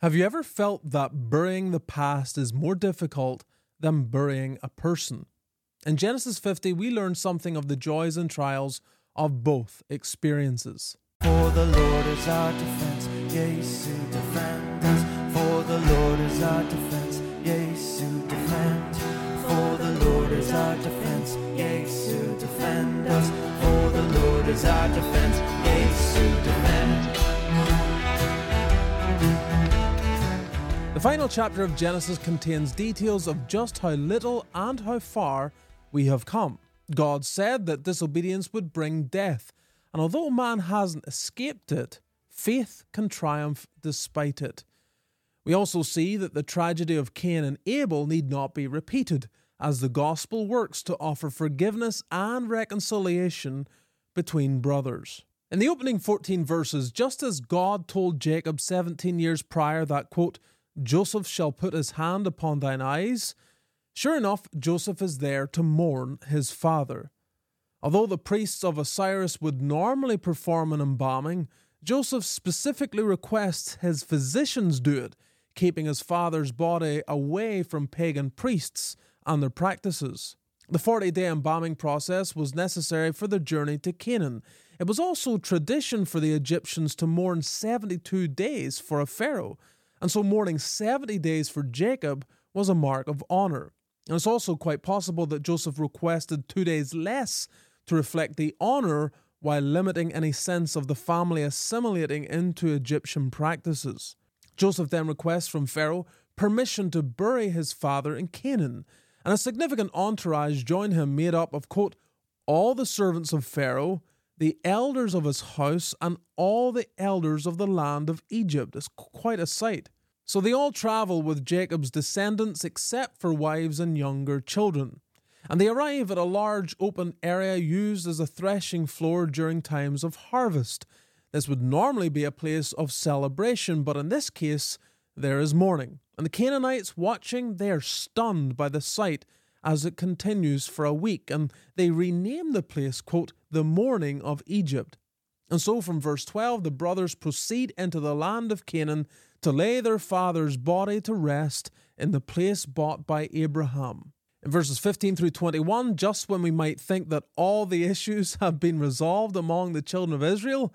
Have you ever felt that burying the past is more difficult than burying a person? In Genesis 50, we learn something of the joys and trials of both experiences. For the Lord is our defense, yes, who defend us. For the Lord is our defense, yes, who defend. For the Lord is our defense, yes, who defend us. For the Lord is our defense, The final chapter of Genesis contains details of just how little and how far we have come. God said that disobedience would bring death, and although man hasn't escaped it, faith can triumph despite it. We also see that the tragedy of Cain and Abel need not be repeated, as the gospel works to offer forgiveness and reconciliation between brothers. In the opening 14 verses, just as God told Jacob 17 years prior that, quote, Joseph shall put his hand upon thine eyes. Sure enough, Joseph is there to mourn his father. Although the priests of Osiris would normally perform an embalming, Joseph specifically requests his physicians do it, keeping his father's body away from pagan priests and their practices. The 40 day embalming process was necessary for the journey to Canaan. It was also tradition for the Egyptians to mourn 72 days for a pharaoh, and so mourning 70 days for Jacob was a mark of honour. And it's also quite possible that Joseph requested two days less to reflect the honour while limiting any sense of the family assimilating into Egyptian practices. Joseph then requests from Pharaoh permission to bury his father in Canaan, and a significant entourage join him made up of, quote, all the servants of Pharaoh, the elders of his house, and all the elders of the land of Egypt. It's quite a sight. So they all travel with Jacob's descendants except for wives and younger children. And they arrive at a large open area used as a threshing floor during times of harvest. This would normally be a place of celebration, but in this case, there is mourning. And the Canaanites watching, they are stunned by the sight as it continues for a week, and they rename the place, quote, the mourning of Egypt. And so from verse 12, the brothers proceed into the land of Canaan to lay their father's body to rest in the place bought by Abraham. In verses 15 through 21, just when we might think that all the issues have been resolved among the children of Israel,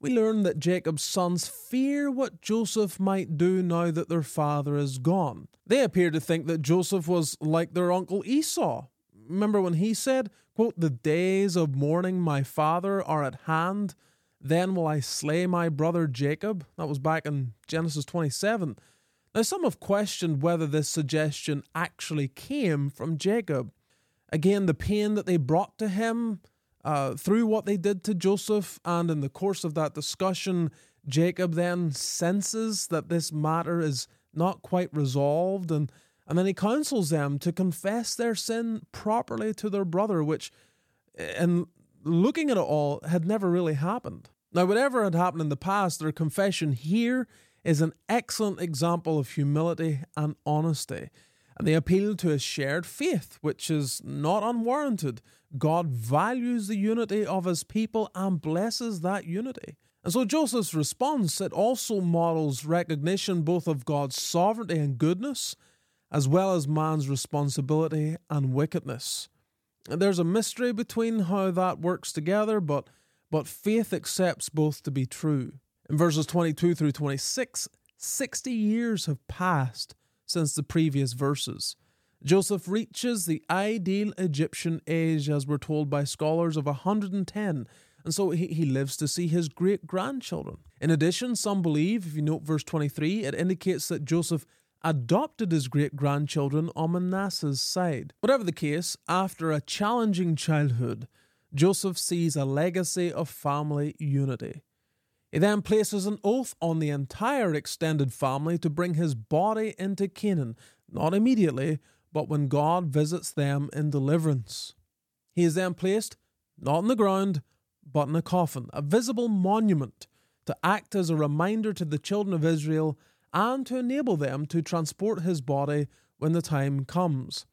we learn that Jacob's sons fear what Joseph might do now that their father is gone. They appear to think that Joseph was like their uncle Esau. Remember when he said, quote, The days of mourning my father are at hand, then will I slay my brother Jacob? That was back in Genesis 27. Now, some have questioned whether this suggestion actually came from Jacob. Again, the pain that they brought to him uh, through what they did to Joseph, and in the course of that discussion, Jacob then senses that this matter is not quite resolved, and, and then he counsels them to confess their sin properly to their brother, which, in looking at it all, had never really happened. Now, whatever had happened in the past, their confession here is an excellent example of humility and honesty. And they appeal to a shared faith, which is not unwarranted. God values the unity of his people and blesses that unity. And so Joseph's response, it also models recognition both of God's sovereignty and goodness, as well as man's responsibility and wickedness. And there's a mystery between how that works together, but, but faith accepts both to be true. In verses 22 through 26, 60 years have passed since the previous verses. Joseph reaches the ideal Egyptian age, as we're told by scholars, of 110, and so he, he lives to see his great grandchildren. In addition, some believe, if you note verse 23, it indicates that Joseph adopted his great grandchildren on Manasseh's side. Whatever the case, after a challenging childhood, Joseph sees a legacy of family unity. He then places an oath on the entire extended family to bring his body into Canaan, not immediately, but when God visits them in deliverance. He is then placed not in the ground, but in a coffin, a visible monument to act as a reminder to the children of Israel and to enable them to transport his body when the time comes.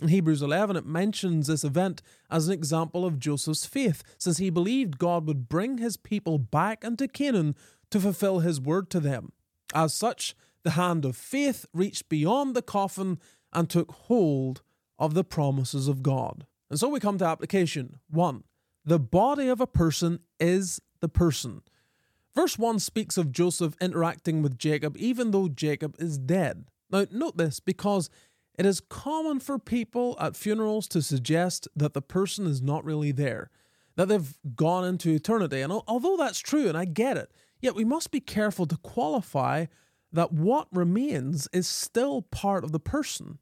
In Hebrews 11, it mentions this event as an example of Joseph's faith, since he believed God would bring his people back into Canaan to fulfill his word to them. As such, The hand of faith reached beyond the coffin and took hold of the promises of God. And so we come to application. One, the body of a person is the person. Verse 1 speaks of Joseph interacting with Jacob even though Jacob is dead. Now, note this because it is common for people at funerals to suggest that the person is not really there, that they've gone into eternity. And although that's true, and I get it, yet we must be careful to qualify that what remains is still part of the person.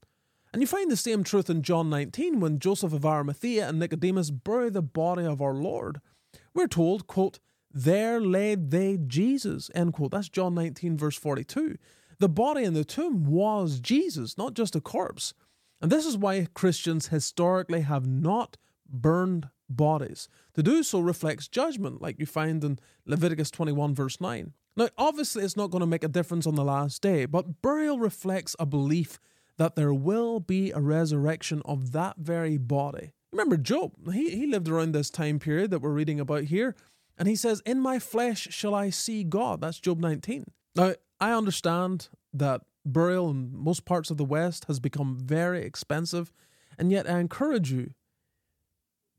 And you find the same truth in John 19 when Joseph of Arimathea and Nicodemus bury the body of our Lord. We're told, quote, there laid they Jesus, end quote. That's John 19, verse 42. The body in the tomb was Jesus, not just a corpse. And this is why Christians historically have not burned bodies. To do so reflects judgment, like you find in Leviticus 21, verse 9. Now, obviously, it's not going to make a difference on the last day, but burial reflects a belief that there will be a resurrection of that very body. Remember Job, he, he lived around this time period that we're reading about here, and he says, In my flesh shall I see God. That's Job 19. Now, I understand that burial in most parts of the West has become very expensive, and yet I encourage you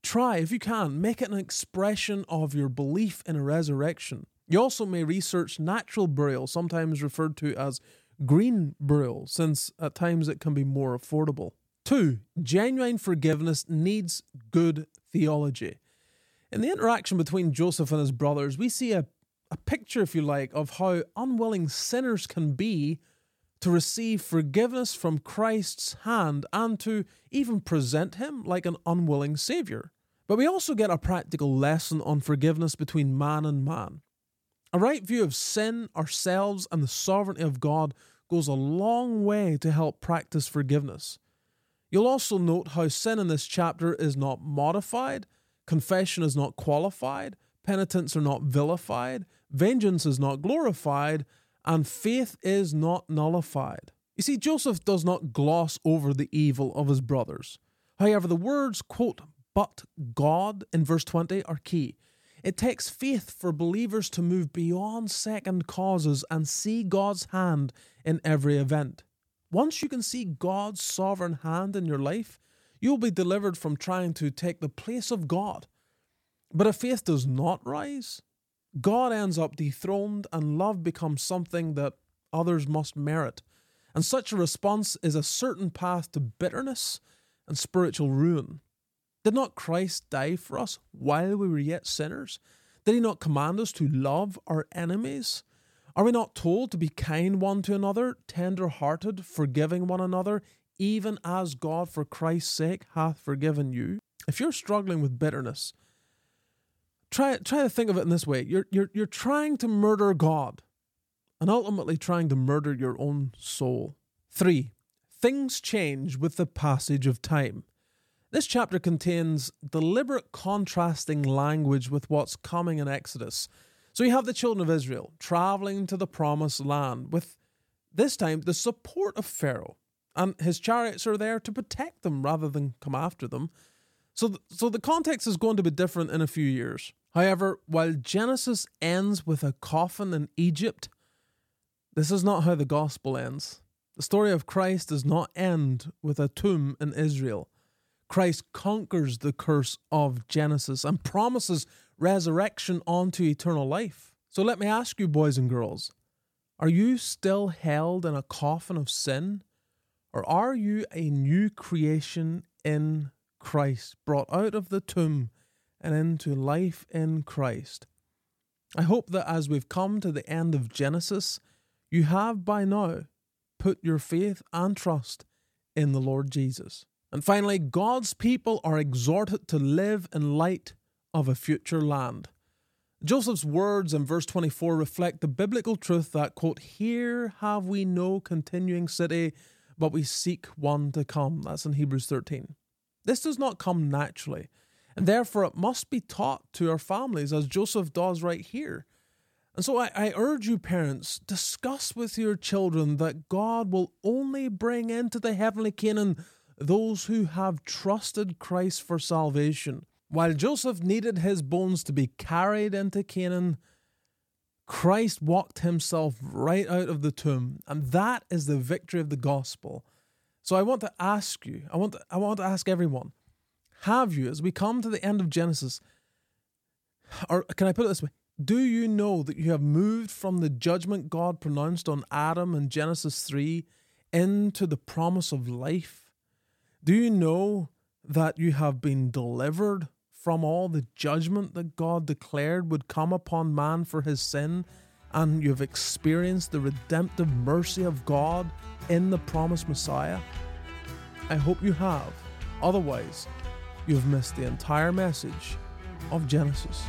try, if you can, make it an expression of your belief in a resurrection. You also may research natural burial, sometimes referred to as green burial, since at times it can be more affordable. Two, genuine forgiveness needs good theology. In the interaction between Joseph and his brothers, we see a, a picture, if you like, of how unwilling sinners can be to receive forgiveness from Christ's hand and to even present him like an unwilling Saviour. But we also get a practical lesson on forgiveness between man and man. A right view of sin, ourselves, and the sovereignty of God goes a long way to help practice forgiveness. You'll also note how sin in this chapter is not modified, confession is not qualified, penitents are not vilified, vengeance is not glorified, and faith is not nullified. You see, Joseph does not gloss over the evil of his brothers. However, the words, quote, but God in verse 20 are key. It takes faith for believers to move beyond second causes and see God's hand in every event. Once you can see God's sovereign hand in your life, you'll be delivered from trying to take the place of God. But if faith does not rise, God ends up dethroned and love becomes something that others must merit. And such a response is a certain path to bitterness and spiritual ruin. Did not Christ die for us while we were yet sinners? Did he not command us to love our enemies? Are we not told to be kind one to another, tender hearted, forgiving one another, even as God for Christ's sake hath forgiven you? If you're struggling with bitterness, try, try to think of it in this way you're, you're, you're trying to murder God and ultimately trying to murder your own soul. Three, things change with the passage of time. This chapter contains deliberate contrasting language with what's coming in Exodus. So you have the children of Israel traveling to the promised land with this time the support of Pharaoh, and his chariots are there to protect them rather than come after them. So, th- so the context is going to be different in a few years. However, while Genesis ends with a coffin in Egypt, this is not how the gospel ends. The story of Christ does not end with a tomb in Israel. Christ conquers the curse of Genesis and promises resurrection onto eternal life. So let me ask you, boys and girls, are you still held in a coffin of sin? Or are you a new creation in Christ, brought out of the tomb and into life in Christ? I hope that as we've come to the end of Genesis, you have by now put your faith and trust in the Lord Jesus. And finally, God's people are exhorted to live in light of a future land. Joseph's words in verse 24 reflect the biblical truth that, quote, Here have we no continuing city, but we seek one to come. That's in Hebrews 13. This does not come naturally, and therefore it must be taught to our families, as Joseph does right here. And so I, I, urge you, parents, discuss with your children that God will only bring into the heavenly Canaan those who have trusted Christ for salvation. While Joseph needed his bones to be carried into Canaan, Christ walked himself right out of the tomb, and that is the victory of the gospel. So I want to ask you, I want to, I want to ask everyone, have you, as we come to the end of Genesis, or can I put it this way? Do you know that you have moved from the judgment God pronounced on Adam in Genesis 3 into the promise of life? Do you know that you have been delivered from all the judgment that God declared would come upon man for his sin? And you've experienced the redemptive mercy of God in the promised Messiah? I hope you have. Otherwise, you've missed the entire message of Genesis.